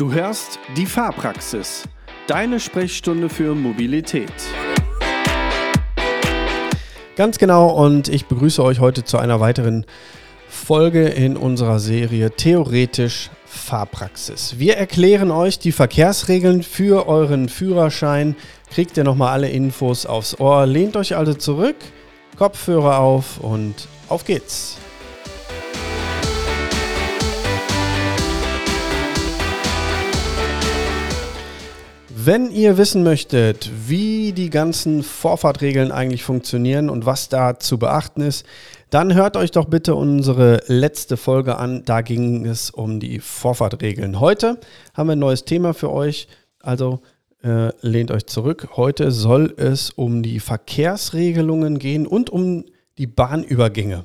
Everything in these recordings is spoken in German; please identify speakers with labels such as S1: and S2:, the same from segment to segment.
S1: Du hörst die Fahrpraxis, deine Sprechstunde für Mobilität.
S2: Ganz genau und ich begrüße euch heute zu einer weiteren Folge in unserer Serie Theoretisch Fahrpraxis. Wir erklären euch die Verkehrsregeln für euren Führerschein. Kriegt ihr nochmal alle Infos aufs Ohr. Lehnt euch also zurück, Kopfhörer auf und auf geht's. Wenn ihr wissen möchtet, wie die ganzen Vorfahrtregeln eigentlich funktionieren und was da zu beachten ist, dann hört euch doch bitte unsere letzte Folge an. Da ging es um die Vorfahrtregeln. Heute haben wir ein neues Thema für euch. Also äh, lehnt euch zurück. Heute soll es um die Verkehrsregelungen gehen und um die Bahnübergänge.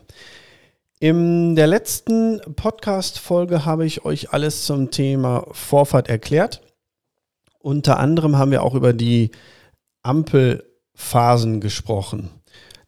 S2: In der letzten Podcast-Folge habe ich euch alles zum Thema Vorfahrt erklärt. Unter anderem haben wir auch über die Ampelphasen gesprochen.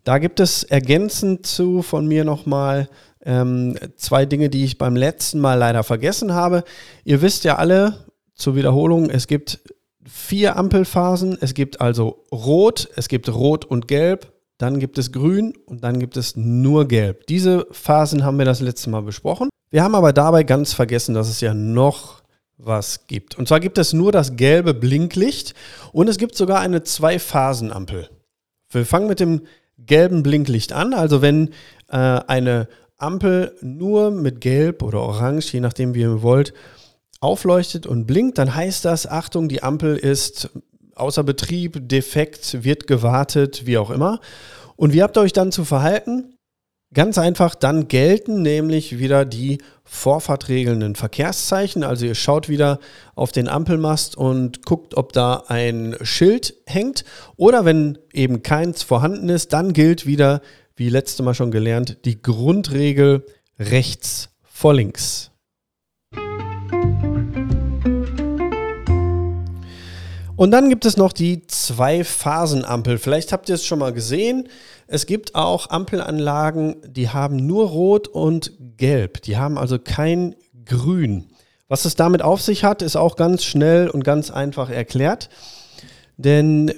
S2: Da gibt es ergänzend zu von mir nochmal ähm, zwei Dinge, die ich beim letzten Mal leider vergessen habe. Ihr wisst ja alle, zur Wiederholung, es gibt vier Ampelphasen. Es gibt also Rot, es gibt Rot und Gelb, dann gibt es Grün und dann gibt es nur Gelb. Diese Phasen haben wir das letzte Mal besprochen. Wir haben aber dabei ganz vergessen, dass es ja noch was gibt. Und zwar gibt es nur das gelbe Blinklicht und es gibt sogar eine Zwei-Phasen-Ampel. Wir fangen mit dem gelben Blinklicht an. Also wenn äh, eine Ampel nur mit Gelb oder Orange, je nachdem wie ihr wollt, aufleuchtet und blinkt, dann heißt das, Achtung, die Ampel ist außer Betrieb, defekt, wird gewartet, wie auch immer. Und wie habt ihr euch dann zu verhalten? Ganz einfach, dann gelten nämlich wieder die vorfahrtregelnden Verkehrszeichen. Also ihr schaut wieder auf den Ampelmast und guckt, ob da ein Schild hängt. Oder wenn eben keins vorhanden ist, dann gilt wieder, wie letztes Mal schon gelernt, die Grundregel rechts vor links. Und dann gibt es noch die Zwei-Phasen-Ampel. Vielleicht habt ihr es schon mal gesehen. Es gibt auch Ampelanlagen, die haben nur Rot und Gelb. Die haben also kein Grün. Was es damit auf sich hat, ist auch ganz schnell und ganz einfach erklärt. Denn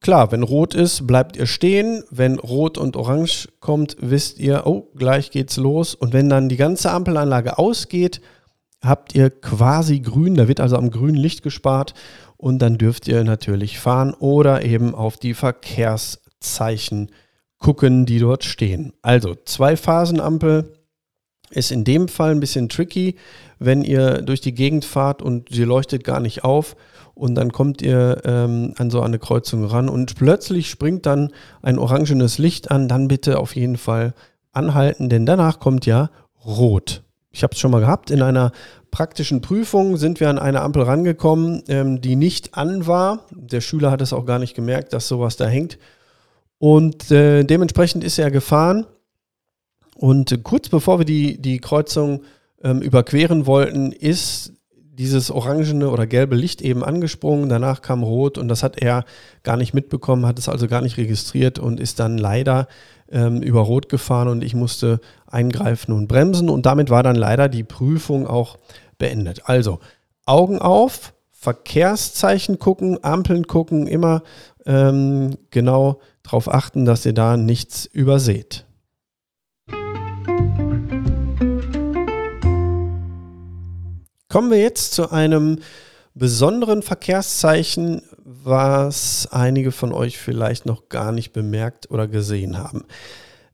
S2: klar, wenn rot ist, bleibt ihr stehen. Wenn rot und orange kommt, wisst ihr, oh, gleich geht's los. Und wenn dann die ganze Ampelanlage ausgeht, habt ihr quasi grün. Da wird also am grünen Licht gespart und dann dürft ihr natürlich fahren oder eben auf die Verkehrszeichen gucken, die dort stehen. Also Zwei-Phasen-Ampel ist in dem Fall ein bisschen tricky, wenn ihr durch die Gegend fahrt und sie leuchtet gar nicht auf und dann kommt ihr ähm, an so eine Kreuzung ran und plötzlich springt dann ein orangenes Licht an, dann bitte auf jeden Fall anhalten, denn danach kommt ja rot. Ich habe es schon mal gehabt, in einer praktischen Prüfung sind wir an eine Ampel rangekommen, ähm, die nicht an war. Der Schüler hat es auch gar nicht gemerkt, dass sowas da hängt. Und äh, dementsprechend ist er gefahren. Und kurz bevor wir die, die Kreuzung ähm, überqueren wollten, ist dieses orangene oder gelbe Licht eben angesprungen. Danach kam rot und das hat er gar nicht mitbekommen, hat es also gar nicht registriert und ist dann leider ähm, über rot gefahren und ich musste eingreifen und bremsen. Und damit war dann leider die Prüfung auch beendet. Also Augen auf, Verkehrszeichen gucken, Ampeln gucken, immer ähm, genau darauf achten, dass ihr da nichts überseht. Kommen wir jetzt zu einem besonderen Verkehrszeichen, was einige von euch vielleicht noch gar nicht bemerkt oder gesehen haben.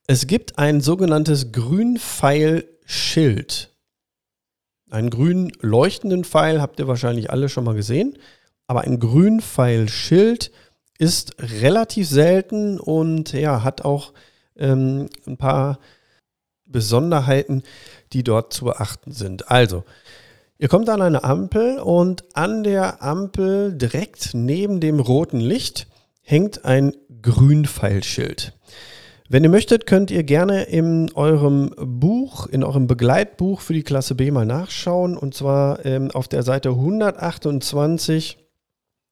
S2: Es gibt ein sogenanntes Grünpfeilschild. Einen grün leuchtenden Pfeil habt ihr wahrscheinlich alle schon mal gesehen, aber ein Grünpfeilschild ist relativ selten und ja, hat auch ähm, ein paar Besonderheiten, die dort zu beachten sind. Also, ihr kommt an eine Ampel und an der Ampel direkt neben dem roten Licht hängt ein Grünpfeilschild. Wenn ihr möchtet, könnt ihr gerne in eurem Buch, in eurem Begleitbuch für die Klasse B mal nachschauen. Und zwar ähm, auf der Seite 128,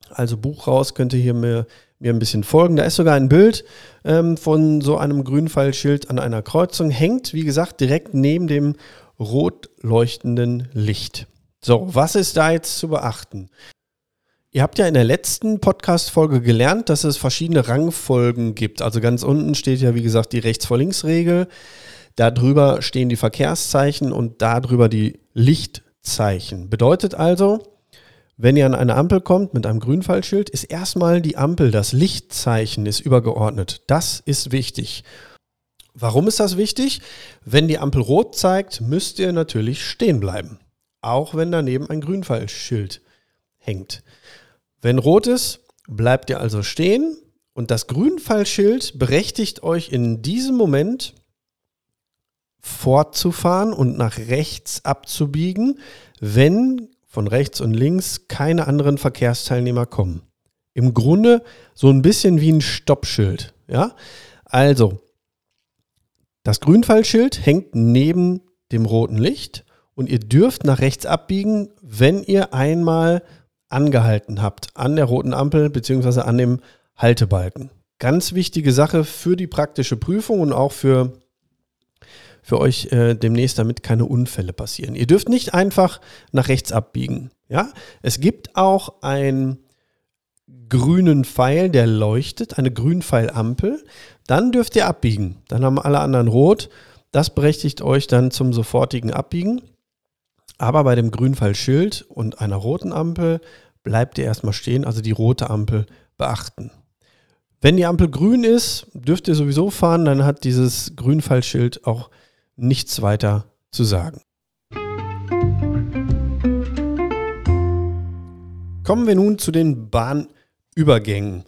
S2: also Buch raus, könnt ihr hier mir, mir ein bisschen folgen. Da ist sogar ein Bild ähm, von so einem Grünpfeilschild an einer Kreuzung. Hängt, wie gesagt, direkt neben dem rot leuchtenden Licht. So, was ist da jetzt zu beachten? Ihr habt ja in der letzten Podcast-Folge gelernt, dass es verschiedene Rangfolgen gibt. Also ganz unten steht ja, wie gesagt, die Rechts-vor-Links-Regel. Darüber stehen die Verkehrszeichen und darüber die Lichtzeichen. Bedeutet also, wenn ihr an eine Ampel kommt mit einem Grünfallschild, ist erstmal die Ampel, das Lichtzeichen ist übergeordnet. Das ist wichtig. Warum ist das wichtig? Wenn die Ampel rot zeigt, müsst ihr natürlich stehen bleiben. Auch wenn daneben ein Grünfallschild hängt. Wenn rot ist, bleibt ihr also stehen und das Grünfallschild berechtigt euch in diesem Moment fortzufahren und nach rechts abzubiegen, wenn von rechts und links keine anderen Verkehrsteilnehmer kommen. Im Grunde so ein bisschen wie ein Stoppschild. Ja? Also, das Grünfallschild hängt neben dem roten Licht und ihr dürft nach rechts abbiegen, wenn ihr einmal angehalten habt an der roten Ampel bzw. an dem Haltebalken. Ganz wichtige Sache für die praktische Prüfung und auch für für euch äh, demnächst, damit keine Unfälle passieren. Ihr dürft nicht einfach nach rechts abbiegen. Ja? Es gibt auch einen grünen Pfeil, der leuchtet, eine Grünpfeilampel. Dann dürft ihr abbiegen. Dann haben alle anderen rot. Das berechtigt euch dann zum sofortigen Abbiegen. Aber bei dem Grünpfeilschild und einer roten Ampel bleibt ihr erstmal stehen, also die rote Ampel beachten. Wenn die Ampel grün ist, dürft ihr sowieso fahren, dann hat dieses Grünfallschild auch nichts weiter zu sagen. Kommen wir nun zu den Bahnübergängen.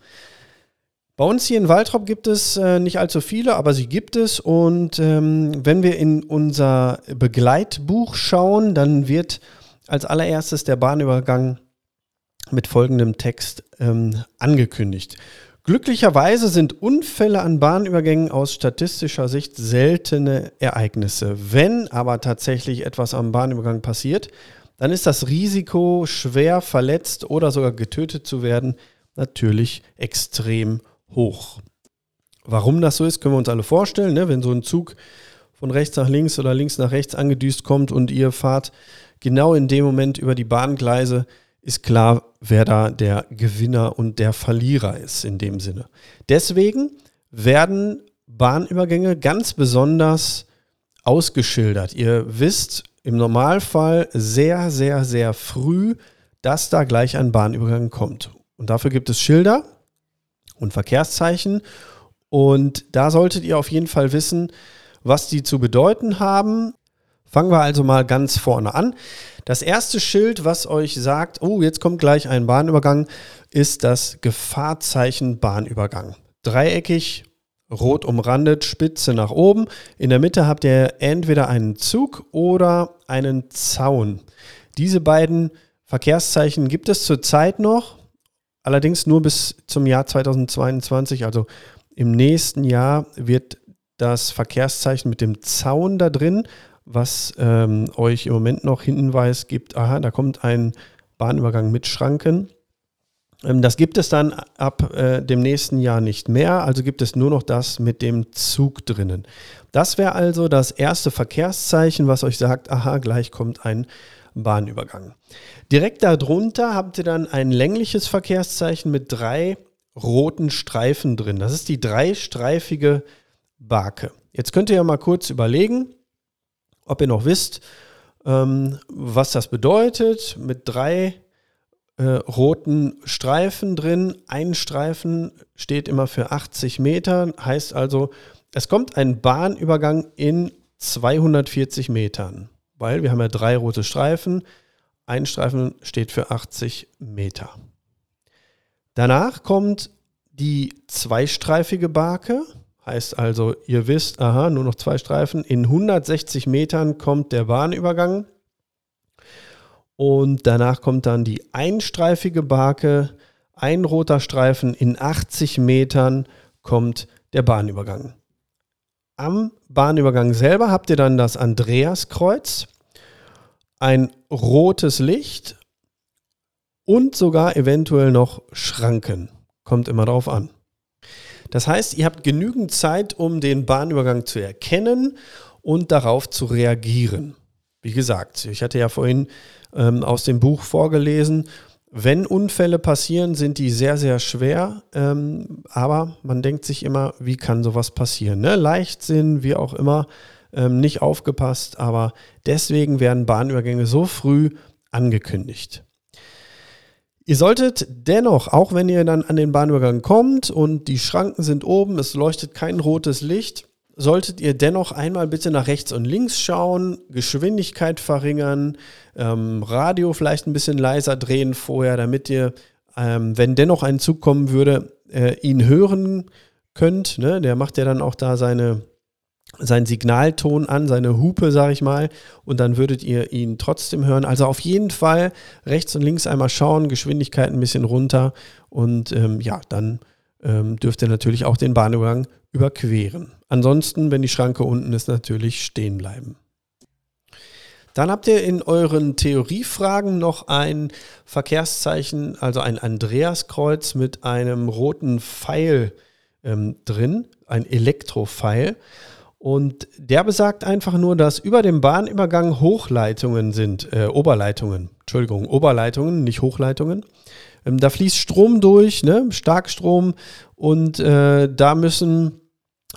S2: Bei uns hier in Waltrop gibt es äh, nicht allzu viele, aber sie gibt es. Und ähm, wenn wir in unser Begleitbuch schauen, dann wird als allererstes der Bahnübergang mit folgendem Text ähm, angekündigt. Glücklicherweise sind Unfälle an Bahnübergängen aus statistischer Sicht seltene Ereignisse. Wenn aber tatsächlich etwas am Bahnübergang passiert, dann ist das Risiko, schwer verletzt oder sogar getötet zu werden, natürlich extrem hoch. Warum das so ist, können wir uns alle vorstellen. Ne? Wenn so ein Zug von rechts nach links oder links nach rechts angedüst kommt und ihr fahrt genau in dem Moment über die Bahngleise, ist klar, wer da der Gewinner und der Verlierer ist in dem Sinne. Deswegen werden Bahnübergänge ganz besonders ausgeschildert. Ihr wisst im Normalfall sehr, sehr, sehr früh, dass da gleich ein Bahnübergang kommt. Und dafür gibt es Schilder und Verkehrszeichen. Und da solltet ihr auf jeden Fall wissen, was die zu bedeuten haben. Fangen wir also mal ganz vorne an. Das erste Schild, was euch sagt, oh, jetzt kommt gleich ein Bahnübergang, ist das Gefahrzeichen Bahnübergang. Dreieckig, rot umrandet, Spitze nach oben. In der Mitte habt ihr entweder einen Zug oder einen Zaun. Diese beiden Verkehrszeichen gibt es zurzeit noch, allerdings nur bis zum Jahr 2022. Also im nächsten Jahr wird das Verkehrszeichen mit dem Zaun da drin was ähm, euch im Moment noch Hinweis gibt, aha, da kommt ein Bahnübergang mit Schranken. Ähm, das gibt es dann ab äh, dem nächsten Jahr nicht mehr, also gibt es nur noch das mit dem Zug drinnen. Das wäre also das erste Verkehrszeichen, was euch sagt, aha, gleich kommt ein Bahnübergang. Direkt darunter habt ihr dann ein längliches Verkehrszeichen mit drei roten Streifen drin. Das ist die dreistreifige Barke. Jetzt könnt ihr ja mal kurz überlegen, ob ihr noch wisst, ähm, was das bedeutet. Mit drei äh, roten Streifen drin. Ein Streifen steht immer für 80 Meter, heißt also, es kommt ein Bahnübergang in 240 Metern, weil wir haben ja drei rote Streifen. Ein Streifen steht für 80 Meter. Danach kommt die zweistreifige Barke. Heißt also, ihr wisst, aha, nur noch zwei Streifen. In 160 Metern kommt der Bahnübergang. Und danach kommt dann die einstreifige Barke. Ein roter Streifen. In 80 Metern kommt der Bahnübergang. Am Bahnübergang selber habt ihr dann das Andreaskreuz, ein rotes Licht und sogar eventuell noch Schranken. Kommt immer drauf an. Das heißt, ihr habt genügend Zeit, um den Bahnübergang zu erkennen und darauf zu reagieren. wie gesagt, ich hatte ja vorhin ähm, aus dem Buch vorgelesen, wenn Unfälle passieren, sind die sehr, sehr schwer. Ähm, aber man denkt sich immer, wie kann sowas passieren? Ne? Leichtsinn, wie auch immer, ähm, nicht aufgepasst. Aber deswegen werden Bahnübergänge so früh angekündigt. Ihr solltet dennoch, auch wenn ihr dann an den Bahnübergang kommt und die Schranken sind oben, es leuchtet kein rotes Licht, solltet ihr dennoch einmal bitte nach rechts und links schauen, Geschwindigkeit verringern, ähm, Radio vielleicht ein bisschen leiser drehen vorher, damit ihr, ähm, wenn dennoch ein Zug kommen würde, äh, ihn hören könnt. Ne? Der macht ja dann auch da seine, seinen Signalton an, seine Hupe, sag ich mal, und dann würdet ihr ihn trotzdem hören. Also auf jeden Fall rechts und links einmal schauen, Geschwindigkeit ein bisschen runter und ähm, ja, dann ähm, dürft ihr natürlich auch den Bahnübergang überqueren. Ansonsten, wenn die Schranke unten ist, natürlich stehen bleiben. Dann habt ihr in euren Theoriefragen noch ein Verkehrszeichen, also ein Andreaskreuz mit einem roten Pfeil ähm, drin, ein Elektropfeil. Und der besagt einfach nur, dass über dem Bahnübergang Hochleitungen sind, äh, Oberleitungen, Entschuldigung, Oberleitungen, nicht Hochleitungen. Ähm, da fließt Strom durch, ne? Starkstrom, und äh, da müssen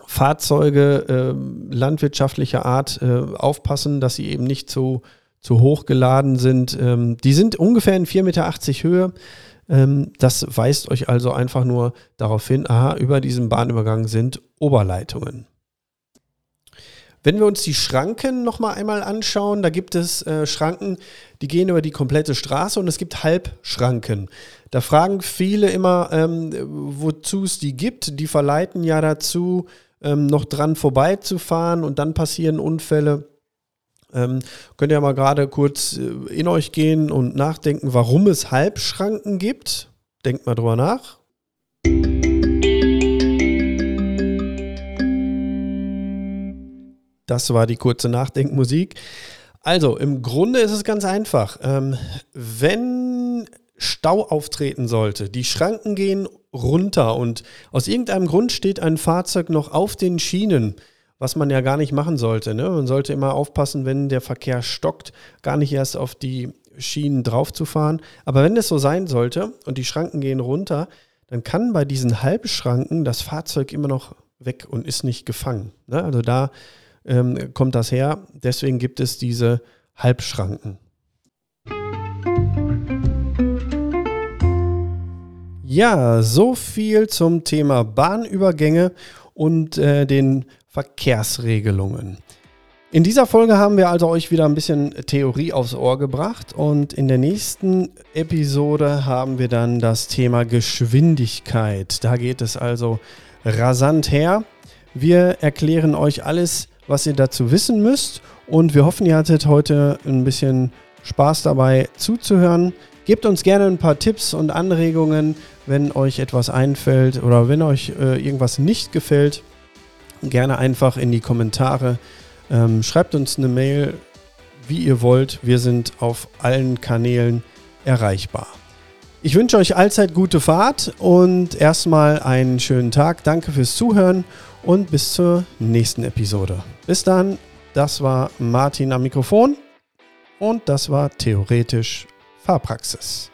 S2: Fahrzeuge äh, landwirtschaftlicher Art äh, aufpassen, dass sie eben nicht zu, zu hoch geladen sind. Ähm, die sind ungefähr in 4,80 Meter Höhe. Ähm, das weist euch also einfach nur darauf hin, aha, über diesem Bahnübergang sind Oberleitungen. Wenn wir uns die Schranken nochmal einmal anschauen, da gibt es äh, Schranken, die gehen über die komplette Straße und es gibt Halbschranken. Da fragen viele immer, ähm, wozu es die gibt. Die verleiten ja dazu, ähm, noch dran vorbeizufahren und dann passieren Unfälle. Ähm, könnt ihr mal gerade kurz äh, in euch gehen und nachdenken, warum es Halbschranken gibt. Denkt mal drüber nach. Das war die kurze Nachdenkmusik. Also, im Grunde ist es ganz einfach. Ähm, wenn Stau auftreten sollte, die Schranken gehen runter und aus irgendeinem Grund steht ein Fahrzeug noch auf den Schienen, was man ja gar nicht machen sollte. Ne? Man sollte immer aufpassen, wenn der Verkehr stockt, gar nicht erst auf die Schienen draufzufahren. Aber wenn das so sein sollte und die Schranken gehen runter, dann kann bei diesen Halbschranken das Fahrzeug immer noch weg und ist nicht gefangen. Ne? Also da ähm, kommt das her. Deswegen gibt es diese Halbschranken. Ja, so viel zum Thema Bahnübergänge und äh, den Verkehrsregelungen. In dieser Folge haben wir also euch wieder ein bisschen Theorie aufs Ohr gebracht und in der nächsten Episode haben wir dann das Thema Geschwindigkeit. Da geht es also rasant her. Wir erklären euch alles was ihr dazu wissen müsst. Und wir hoffen, ihr hattet heute ein bisschen Spaß dabei zuzuhören. Gebt uns gerne ein paar Tipps und Anregungen, wenn euch etwas einfällt oder wenn euch äh, irgendwas nicht gefällt. Gerne einfach in die Kommentare. Ähm, schreibt uns eine Mail, wie ihr wollt. Wir sind auf allen Kanälen erreichbar. Ich wünsche euch allzeit gute Fahrt und erstmal einen schönen Tag. Danke fürs Zuhören und bis zur nächsten Episode. Bis dann, das war Martin am Mikrofon und das war theoretisch Fahrpraxis.